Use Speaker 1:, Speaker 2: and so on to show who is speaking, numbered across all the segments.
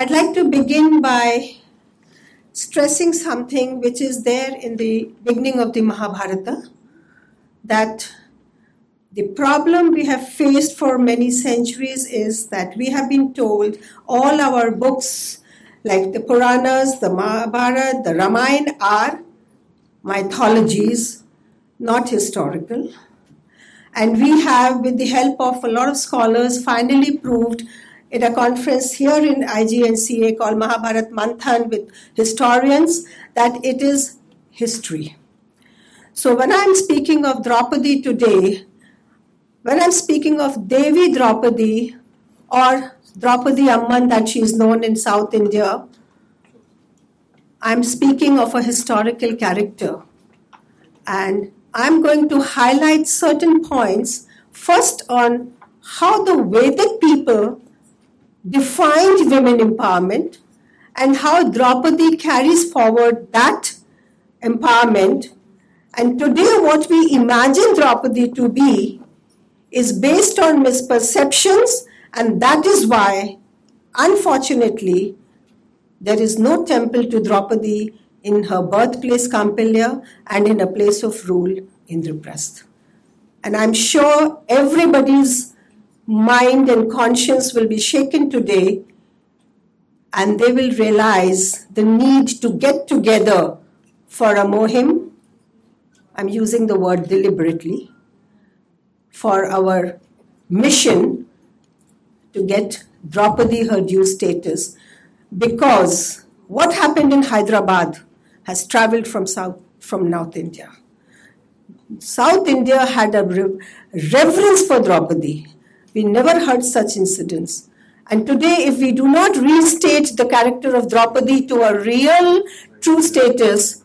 Speaker 1: I'd like to begin by stressing something which is there in the beginning of the Mahabharata that the problem we have faced for many centuries is that we have been told all our books, like the Puranas, the Mahabharata, the Ramayana, are mythologies, not historical. And we have, with the help of a lot of scholars, finally proved at a conference here in IGNCA called Mahabharat Manthan with historians that it is history. So when I'm speaking of Draupadi today, when I'm speaking of Devi Draupadi or Draupadi Amman that she is known in South India, I'm speaking of a historical character. And I'm going to highlight certain points first on how the Vedic people defined women empowerment and how Draupadi carries forward that empowerment. And today, what we imagine Draupadi to be is based on misperceptions, and that is why, unfortunately, there is no temple to Draupadi in her birthplace Kampilya and in a place of rule Indraprastha. And I'm sure everybody's mind and conscience will be shaken today and they will realize the need to get together for a mohim. I'm using the word deliberately for our mission to get Draupadi her due status because what happened in Hyderabad has traveled from South from North India. South India had a reverence for Draupadi. We never heard such incidents. And today, if we do not restate the character of Draupadi to a real, true status,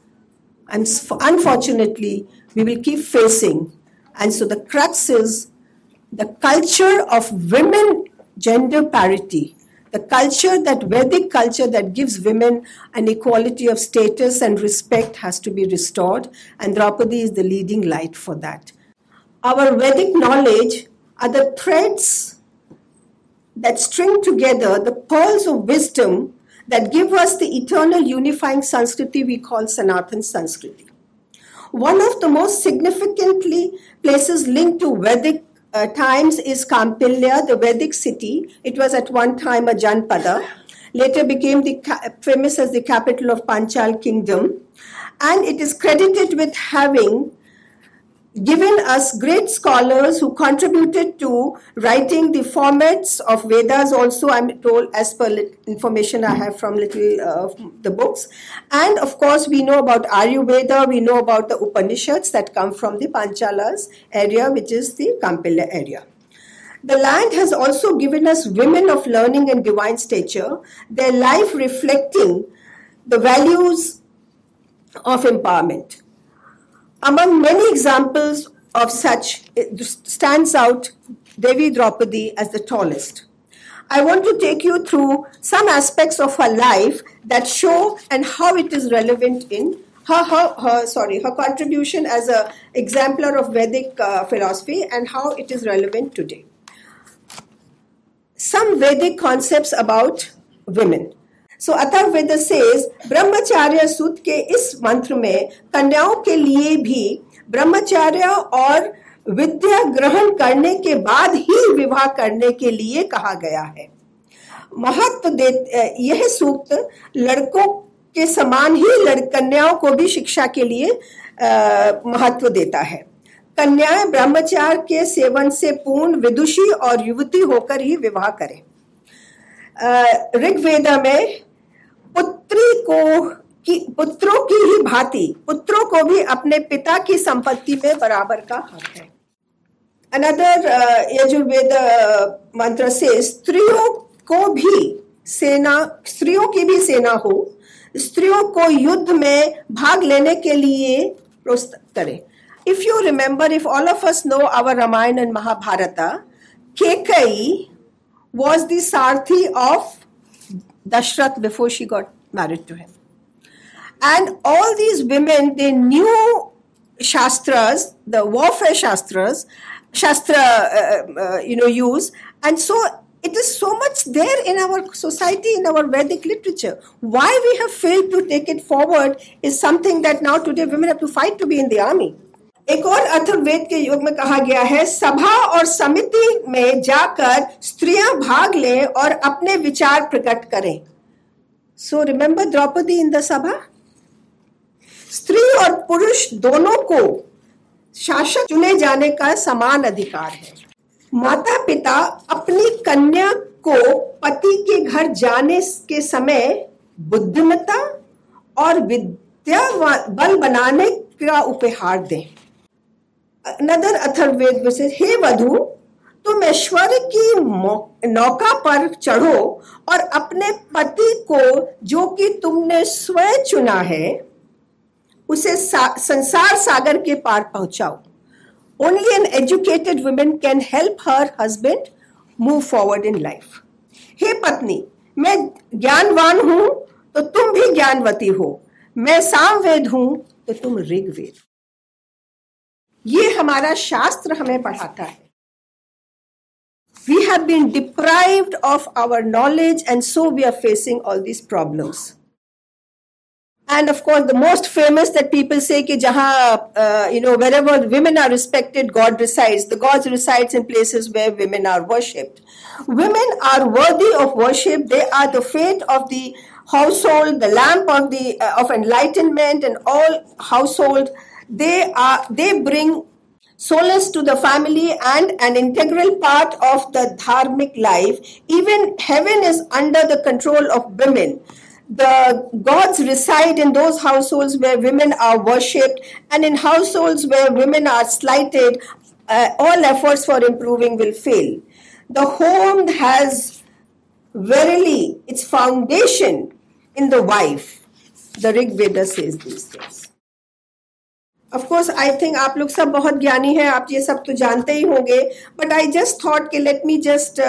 Speaker 1: and unfortunately, we will keep facing. And so the crux is the culture of women gender parity the culture, that Vedic culture that gives women an equality of status and respect has to be restored, and Draupadi is the leading light for that. Our Vedic knowledge are the threads that string together the pearls of wisdom that give us the eternal unifying Sanskriti we call Sanatan Sanskriti. One of the most significantly places linked to Vedic uh, times is Kampilya, the Vedic city. It was at one time a Janpada, later became the ca- famous as the capital of Panchal kingdom, and it is credited with having given us great scholars who contributed to writing the formats of Vedas also, I'm told, as per information I have from little uh, the books. And of course, we know about Ayurveda, we know about the Upanishads that come from the Panchalas area, which is the Kampilya area. The land has also given us women of learning and divine stature, their life reflecting the values of empowerment. Among many examples of such, stands out Devi Draupadi as the tallest. I want to take you through some aspects of her life that show and how it is relevant in her, her, her sorry, her contribution as a exemplar of Vedic uh, philosophy and how it is relevant today. Some Vedic concepts about women. So Atharvaveda says Brahmacharya Sukta के इस मंत्र में कन्याओं के लिए भी ब्रह्मचार्य और विद्या ग्रहण करने के बाद ही विवाह करने के लिए कहा गया है महत्व दे यह सूक्त लड़कों के समान ही कन्याओं को भी शिक्षा के लिए महत्व देता है कन्याएँ ब्रह्मचार के सेवन से पूर्ण विदुषी और युवती होकर ही विवाह करें ऋग्वेद में पुत्री को कि, पुत्रों की ही भांति, पुत्रों को भी अपने पिता की संपत्ति में बराबर का हक है। अनदर यजुर्वेद मंत्र से स्त्रियों को भी सेना, स्त्रियों की भी सेना हो, स्त्रियों को युद्ध में भाग लेने के लिए प्रोत्साहित करें। If you remember if all of us know our Ramayana and Mahabharata Kaikeyi was the sarthi of Dashrath before she got married to him. And all these women, they knew shastras, the warfare shastras, shastra, uh, uh, you know, use. And so It is so much there in our society, in our Vedic literature. Why we have failed to take it forward is something that now today women have to fight to be in the army. एक और अथर्वेद के युग में कहा गया है, सभा और समिति में जाकर स्त्रियाँ भाग लें और अपने विचार प्रकट करें। So remember Draupadi in the sabha स्त्री और पुरुष दोनों को शासक चुने जाने का समान अधिकार है। माता पिता अपनी कन्या को पति के घर जाने के समय बुद्धिमता और विद्या बल बनाने का उपहार दें। नदर अथर्वेद से हे वधु तुम ऐश्वर्य की नौका पर चढ़ो और अपने पति को जो कि तुमने स्वयं चुना है उसे सा, संसार सागर के पार पहुंचाओ। Only an educated women can help her husband move forward in life हे पत्नी मैं ज्ञानवान हूँ तो तुम भी ज्ञानवती हो। मैं सामवेद हूँ तो तुम ऋग्वेद ये हमारा शास्त्र हमें पढ़ाता है। We have been deprived of our knowledge and so we are facing all these problems and of course the most famous that people say कि जहाँ you know wherever women are respected god reside the god resides in places where women are worshipped women are worthy of worship they are the fate of the household the lamp of the of enlightenment and all household they are they bring solace to the family and an integral part of the dharmic life. Even heaven is under the control of women. The gods reside in those households where women are worshipped and in households where women are slighted. Uh, all efforts for improving will fail. The home has verily its foundation in the wife. The rig veda says these things of course I think आप लोग सब बहुत ज्ञानी हैं, आप ये सब तो जानते ही होंगे बट आई जस्ट थॉट कि let me just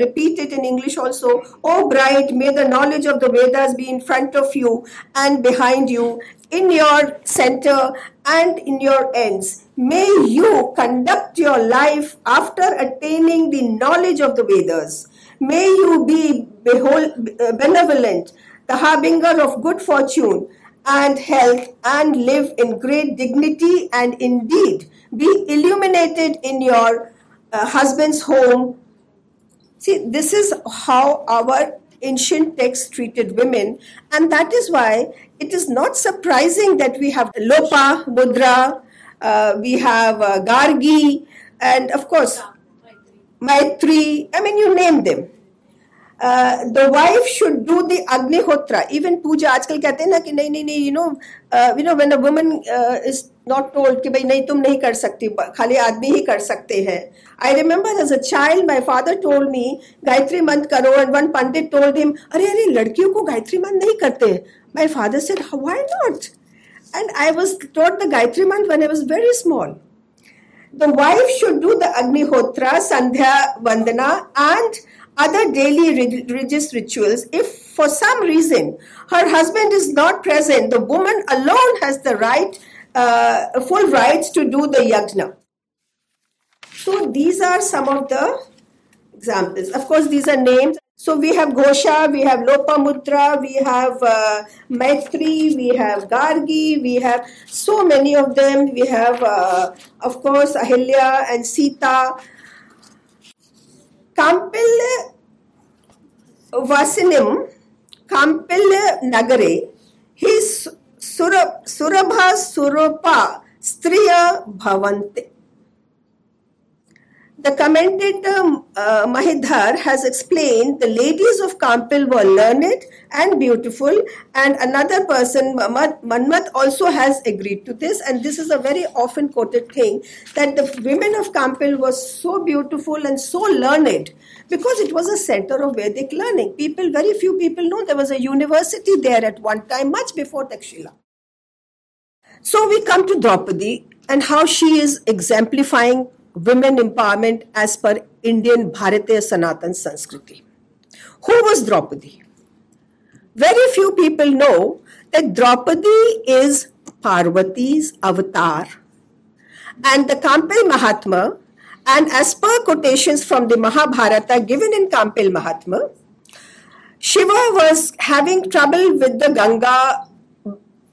Speaker 1: repeat it in English also oh bright may the knowledge of the Vedas be in front of you and behind you in your centre and in your ends may you conduct your life after attaining the knowledge of the Vedas may you be benevolent the harbinger of good fortune and health and live in great dignity and indeed be illuminated in your uh, husband's home. See, this is how our ancient texts treated women, and that is why it is not surprising that we have Lopa, Mudra, uh, we have uh, Gargi, and of course, Maitri. I mean, you name them. The wife should do the Agnihotra even puja आजकल कहते हैं ना कि नहीं नहीं you know you know when a woman is not told कि भाई नहीं, तुम नहीं कर सकती खाली आदमी ही कर सकते हैं। I remember as a child my father told me Gayatri mantra करो and one pandit told him अरे अरे, लड़कियों को गायत्री मंत्र नहीं करते। My father said why not and I was told the Gayatri mantra when I was very small the wife should do the agnihotra sandhya vandana and other daily religious rituals, if for some reason her husband is not present, the woman alone has the right, uh, full rights to do the yajna. So these are some of the examples. Of course, these are names. So we have Ghosha, we have Lopamudra, we have uh, Maitri, we have Gargi, we have so many of them. We have, uh, of course, Ahilya and Sita. Kampilya वसिनिं नगरे ही सुर सुरभा सुरपा स्त्रिया भवन्ति The commentator uh, Mahidhar has explained the ladies of Kampil were learned and beautiful, and another person, Manmat, also has agreed to this. And this is a very often quoted thing that the women of Kampil were so beautiful and so learned because it was a center of Vedic learning. People, very few people know there was a university there at one time, much before Takshila. So we come to Draupadi and how she is exemplifying women empowerment as per Indian Bharatiya Sanatan Sanskriti. Who was Draupadi? Very few people know that Draupadi is Parvati's avatar. And the Kampil Mahatma And as per quotations from the Mahabharata given in Kampil Mahatma, Shiva was having trouble with the Ganga,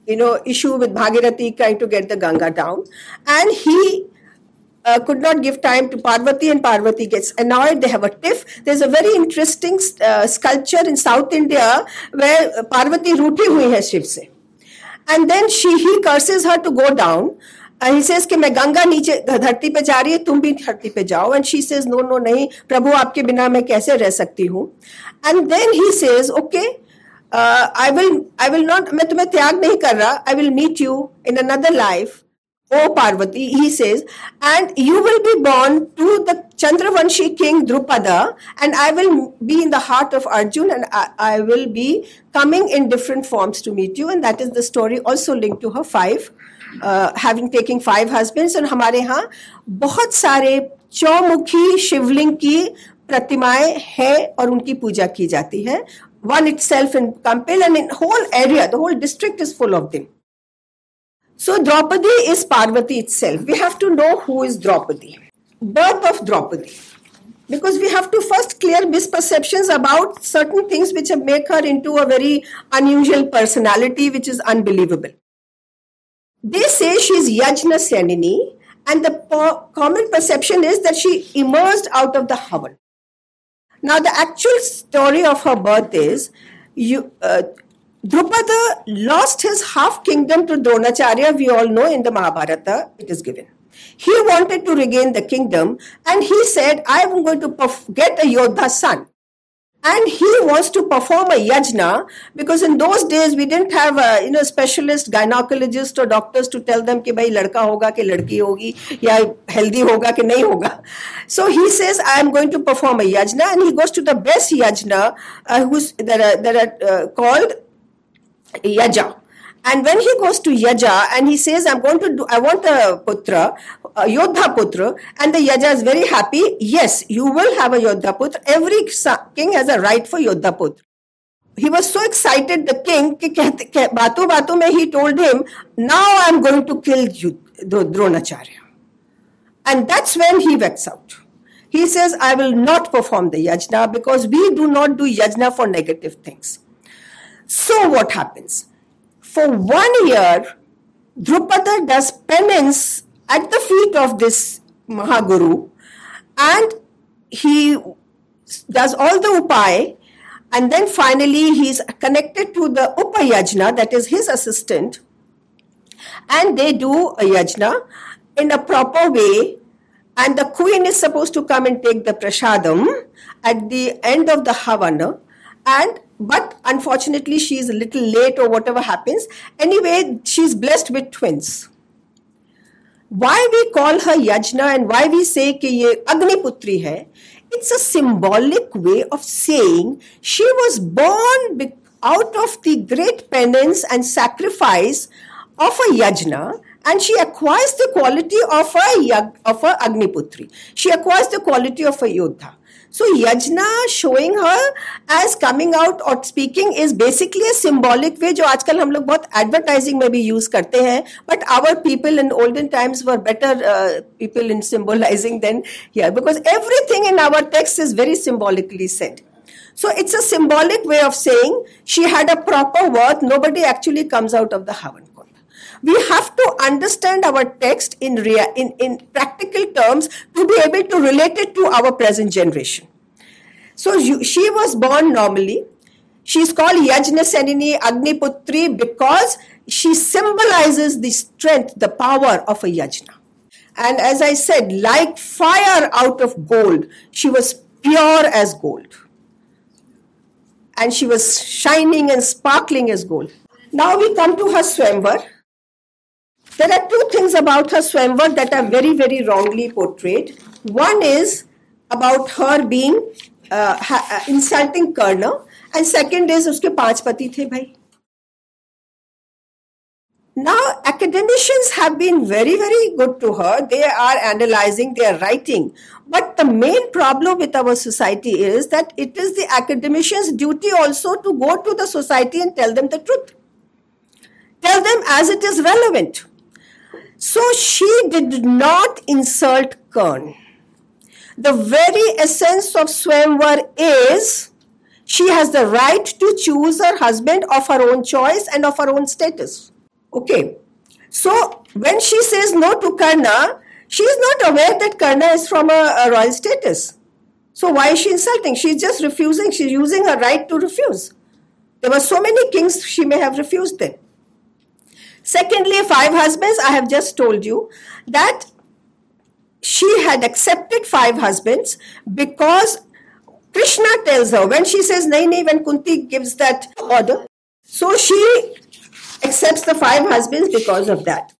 Speaker 1: you know, issue with Bhagirathi trying to get the Ganga down. And he uh, could not give time to Parvati, and Parvati gets annoyed. They have a tiff. There's a very interesting uh, sculpture in South India where Parvati रूठी हुई है शिव से. And then she he curses her to go down. And he says कि मैं गंगा नीचे धरती पे जा रही है तुम भी धरती पे जाओ and she says no no नहीं प्रभु आपके बिना मैं कैसे रह सकती हूँ and then he says okay I will I will not मैं तुम्हें त्याग नहीं कर रहा I will meet you in another life o Parvati he says and you will be born to the Chandravanshi king Drupad and I will be in the heart of Arjun and I will be coming in different forms to meet you and that is the story also link to her five having taking five husbands and हमारे यहाँ बहुत सारे चौमुखी शिवलिंग की प्रतिमाएँ है और उनकी पूजा की जाती है। One itself in Kampil and in whole area the whole district is full of them So Draupadi is Parvati itself. We have to know who is Draupadi. Birth of Draupadi. Because we have to first clear misperceptions about certain things which make her into a very unusual personality, which is unbelievable. They say she is Yajna Senini, and the po- common perception is that she emerged out of the Havan. Now, the actual story of her birth is you, uh, Drupada lost his half kingdom to Dronacharya, we all know in the Mahabharata, it is given. He wanted to regain the kingdom and he said, I am going to perf- get a Yodha son. And he wants to perform a yajna because in those days we didn't have a you know specialist gynecologist or doctors to tell them ki bhai ladka hoga ki ladki hogi ya healthy hoga ki nahi hoga. So he says I am going to perform a yajna and he goes to the best yajna uh, who's that are, that are uh, called Yaja. And when he goes to Yaja and he says, I'm going to do, I want a putra, a Yodha putra, and the Yaja is very happy. Yes, you will have a Yodha putra. Every king has a right for Yodha putra. He was so excited, the king, bato bato mein he told him, now I'm going to kill you, Dronacharya. And that's when he vexed out. He says, I will not perform the yajna because we do not do yajna for negative things. So what happens? For one year, Drupada does penance at the feet of this Mahaguru and he does all the upay and then finally he's connected to the Upayaja that is his assistant and they do a yajna in a proper way and the queen is supposed to come and take the prasadam at the end of the havana and but unfortunately she is a little late or whatever happens. Anyway she's blessed with twins. Why we call her yajna and why we say ki ye agniputri hai it's a symbolic way of saying she was born out of the great penance and sacrifice of a yajna and she acquires the quality of a, of a agniputri. She acquires the quality of a yodha. So yajna showing her as coming out or speaking is basically a symbolic way जो आजकल हम लोग बहुत advertising में भी use करते हैं our people in olden times were better uh, people in symbolizing than here because everything in our text is very symbolically said. So it's a symbolic way of saying she had a proper worth. Nobody actually comes out of the Havan we have to understand our text in, rea- in, in practical terms to be able to relate it to our present generation. So you, she was born normally. She is called Yajna Senini Agniputri because she symbolizes the strength, the power of a yajna. And as I said, like fire out of gold, she was pure as gold. And she was shining and sparkling as gold. Now we come to her Swamvar. There are two things about her Swamvar that are very, very wrongly portrayed. One is about her being uh, ha- uh, insulting Karna, and second is uske पांच पति the bhai. Now, academicians have been very, very good to her. They are analyzing, they are writing. But the main problem with our society is that it is the academician's duty also to go to the society and tell them the truth. Tell them as it is relevant. so she did not insult Karna. the very essence of Swayamvar is she has the right to choose her husband of her own choice and of her own status. Okay. So when she says no to Karna, she is not aware that Karna is from a, a royal status. So why is she insulting? She's just refusing. She's using her right to refuse. There were so many kings she may have refused then. Secondly, five husbands, I have just told you that she had accepted five husbands because Krishna tells her when she says Nahi Nahi, when Kunti gives that order, so she accepts the five husbands because of that.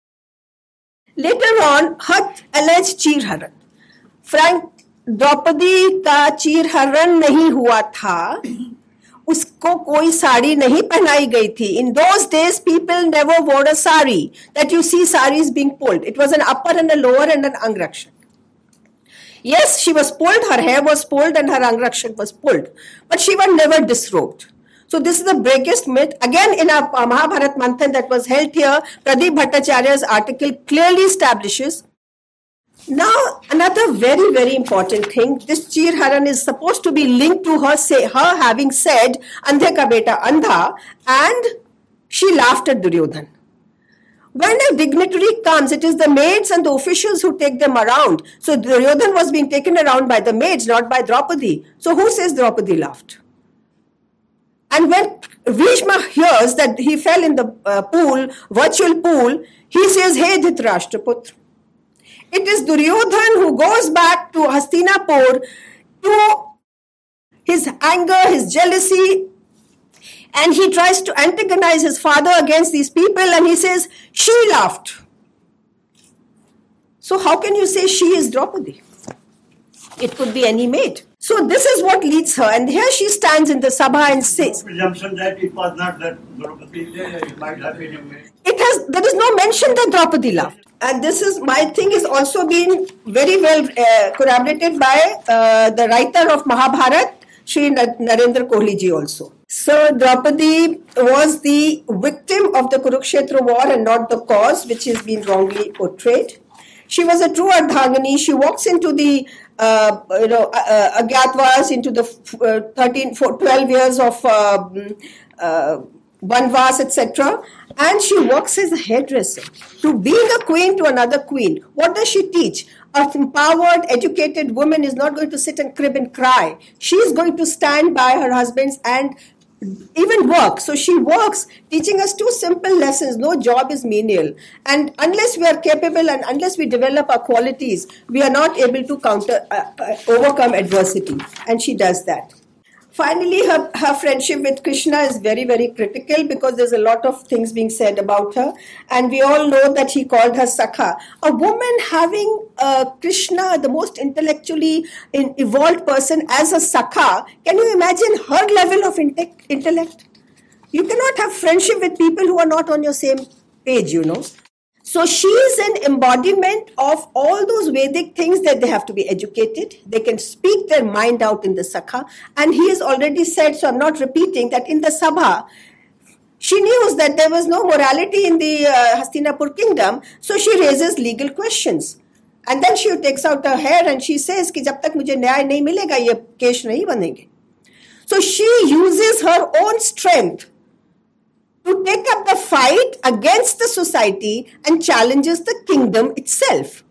Speaker 1: Later on, her alleged Chirharan. Frank Draupadi का चीर हरण नहीं हुआ था उसको कोई साड़ी नहीं पहनाई गई थी in those days people never wore a sari that you see saris being pulled it was an upper and a lower and an angrakshak Yes, she was pulled, her hair was pulled, and her angrakshak was pulled, but she was never disrobed. So this is the biggest myth. Again, in our Mahabharat Manthan that was held here, Pradeep Bhattacharya's article clearly establishes now, another very, very important thing, this Chirharan is supposed to be linked to her say her having said Andhe ka beta andha and she laughed at Duryodhan. When a dignitary comes, it is the maids and the officials who take them around. So Duryodhan was being taken around by the maids, not by Draupadi. So who says Draupadi laughed? And when Bhishma hears that he fell in the uh, pool, virtual pool, he says, Hey Dhritarashtraputra, it is Duryodhan who goes back to Hastinapur to his anger, his jealousy, and he tries to antagonize his father against these people and he says, She laughed. So, how can you say she is Draupadi? It could be any maid. So, this is what leads her, and here she stands in the Sabha and says,
Speaker 2: Presumption that it was not that it might have been a maid.
Speaker 1: Has, there is no mention that Draupadi laughed and this is my thing is also been very well uh, corroborated by uh, the writer of Mahabharat, Sri Narendra Kohli ji also. So Draupadi was the victim of the Kurukshetra war and not the cause, which has been wrongly portrayed. She was a true Ardhangani. She walks into the uh, you know, uh, Agyatwas into the uh, 13, 12 years of um, uh, Banvas, etc. And she works as a hairdresser. To being a queen to another queen, what does she teach? A empowered, educated woman is not going to sit and crib and cry. She is going to stand by her husbands and even work. So she works, teaching us two simple lessons. No job is menial. And unless we are capable and unless we develop our qualities, we are not able to counter, uh, uh, overcome adversity. And she does that. Finally, her, her friendship with Krishna is very, very critical because there's a lot of things being said about her. And we all know that he called her Sakha. A woman having uh, Krishna, the most intellectually in, evolved person, as a Sakha, can you imagine her level of intellect? You cannot have friendship with people who are not on your same page, you know. So she is an embodiment of all those Vedic things that they have to be educated. They can speak their mind out in the Sabha. And he has already said, so I'm not repeating, that in the Sabha, she knew that there was no morality in the uh, Hastinapur kingdom. So she raises legal questions. And then she takes out her hair and she says, कि जब तक मुझे न्याय नहीं मिलेगा ये case नहीं बनेंगे so she uses her to take up the fight against the society and challenges the kingdom itself.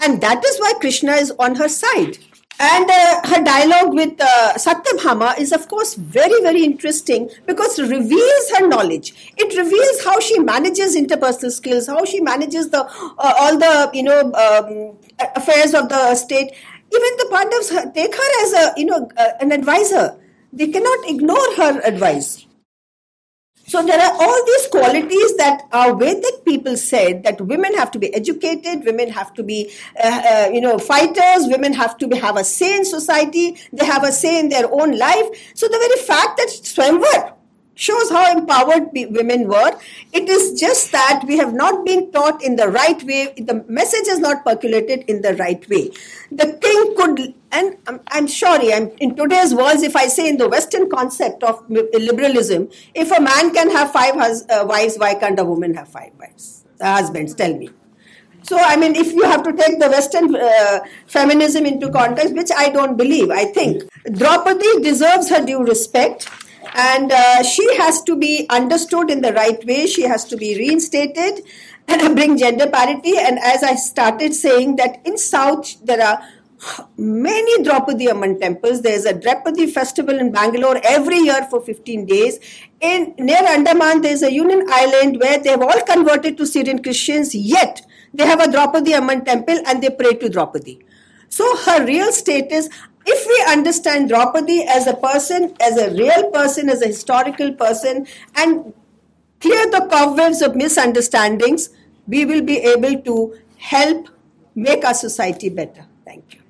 Speaker 1: And that is why Krishna is on her side. And uh, her dialogue with uh, Satyabhama is, of course, very, very interesting because it reveals her knowledge. It reveals how she manages interpersonal skills, how she manages the uh, all the you know um, affairs of the state. Even the Pandavas take her as a you know uh, an advisor. They cannot ignore her advice. So there are all these qualities that our Vedic people said that women have to be educated, women have to be, uh, uh, you know, fighters, women have to be, have a say in society, they have a say in their own life. So the very fact that Swayamvar shows how empowered women were. It is just that we have not been taught in the right way. The message is not percolated in the right way. The king could, and I'm, I'm sorry, I'm, in today's world, if I say in the Western concept of liberalism, if a man can have five hus- uh, wives, why can't a woman have five wives? Uh, husbands, tell me. So, I mean, if you have to take the Western uh, feminism into context, which I don't believe, I think Draupadi deserves her due respect and uh, she has to be understood in the right way. She has to be reinstated and bring gender parity. And as I started saying, that in South there are many Draupadi Amman temples. There's a Draupadi festival in Bangalore every year for 15 days. In near Andaman, there's a Union Island where they've all converted to Syrian Christians, yet they have a Draupadi Amman temple and they pray to Draupadi. So her real status, if we understand Draupadi as a person, as a real person, as a historical person, and clear the cobwebs of misunderstandings, we will be able to help make our society better. Thank you.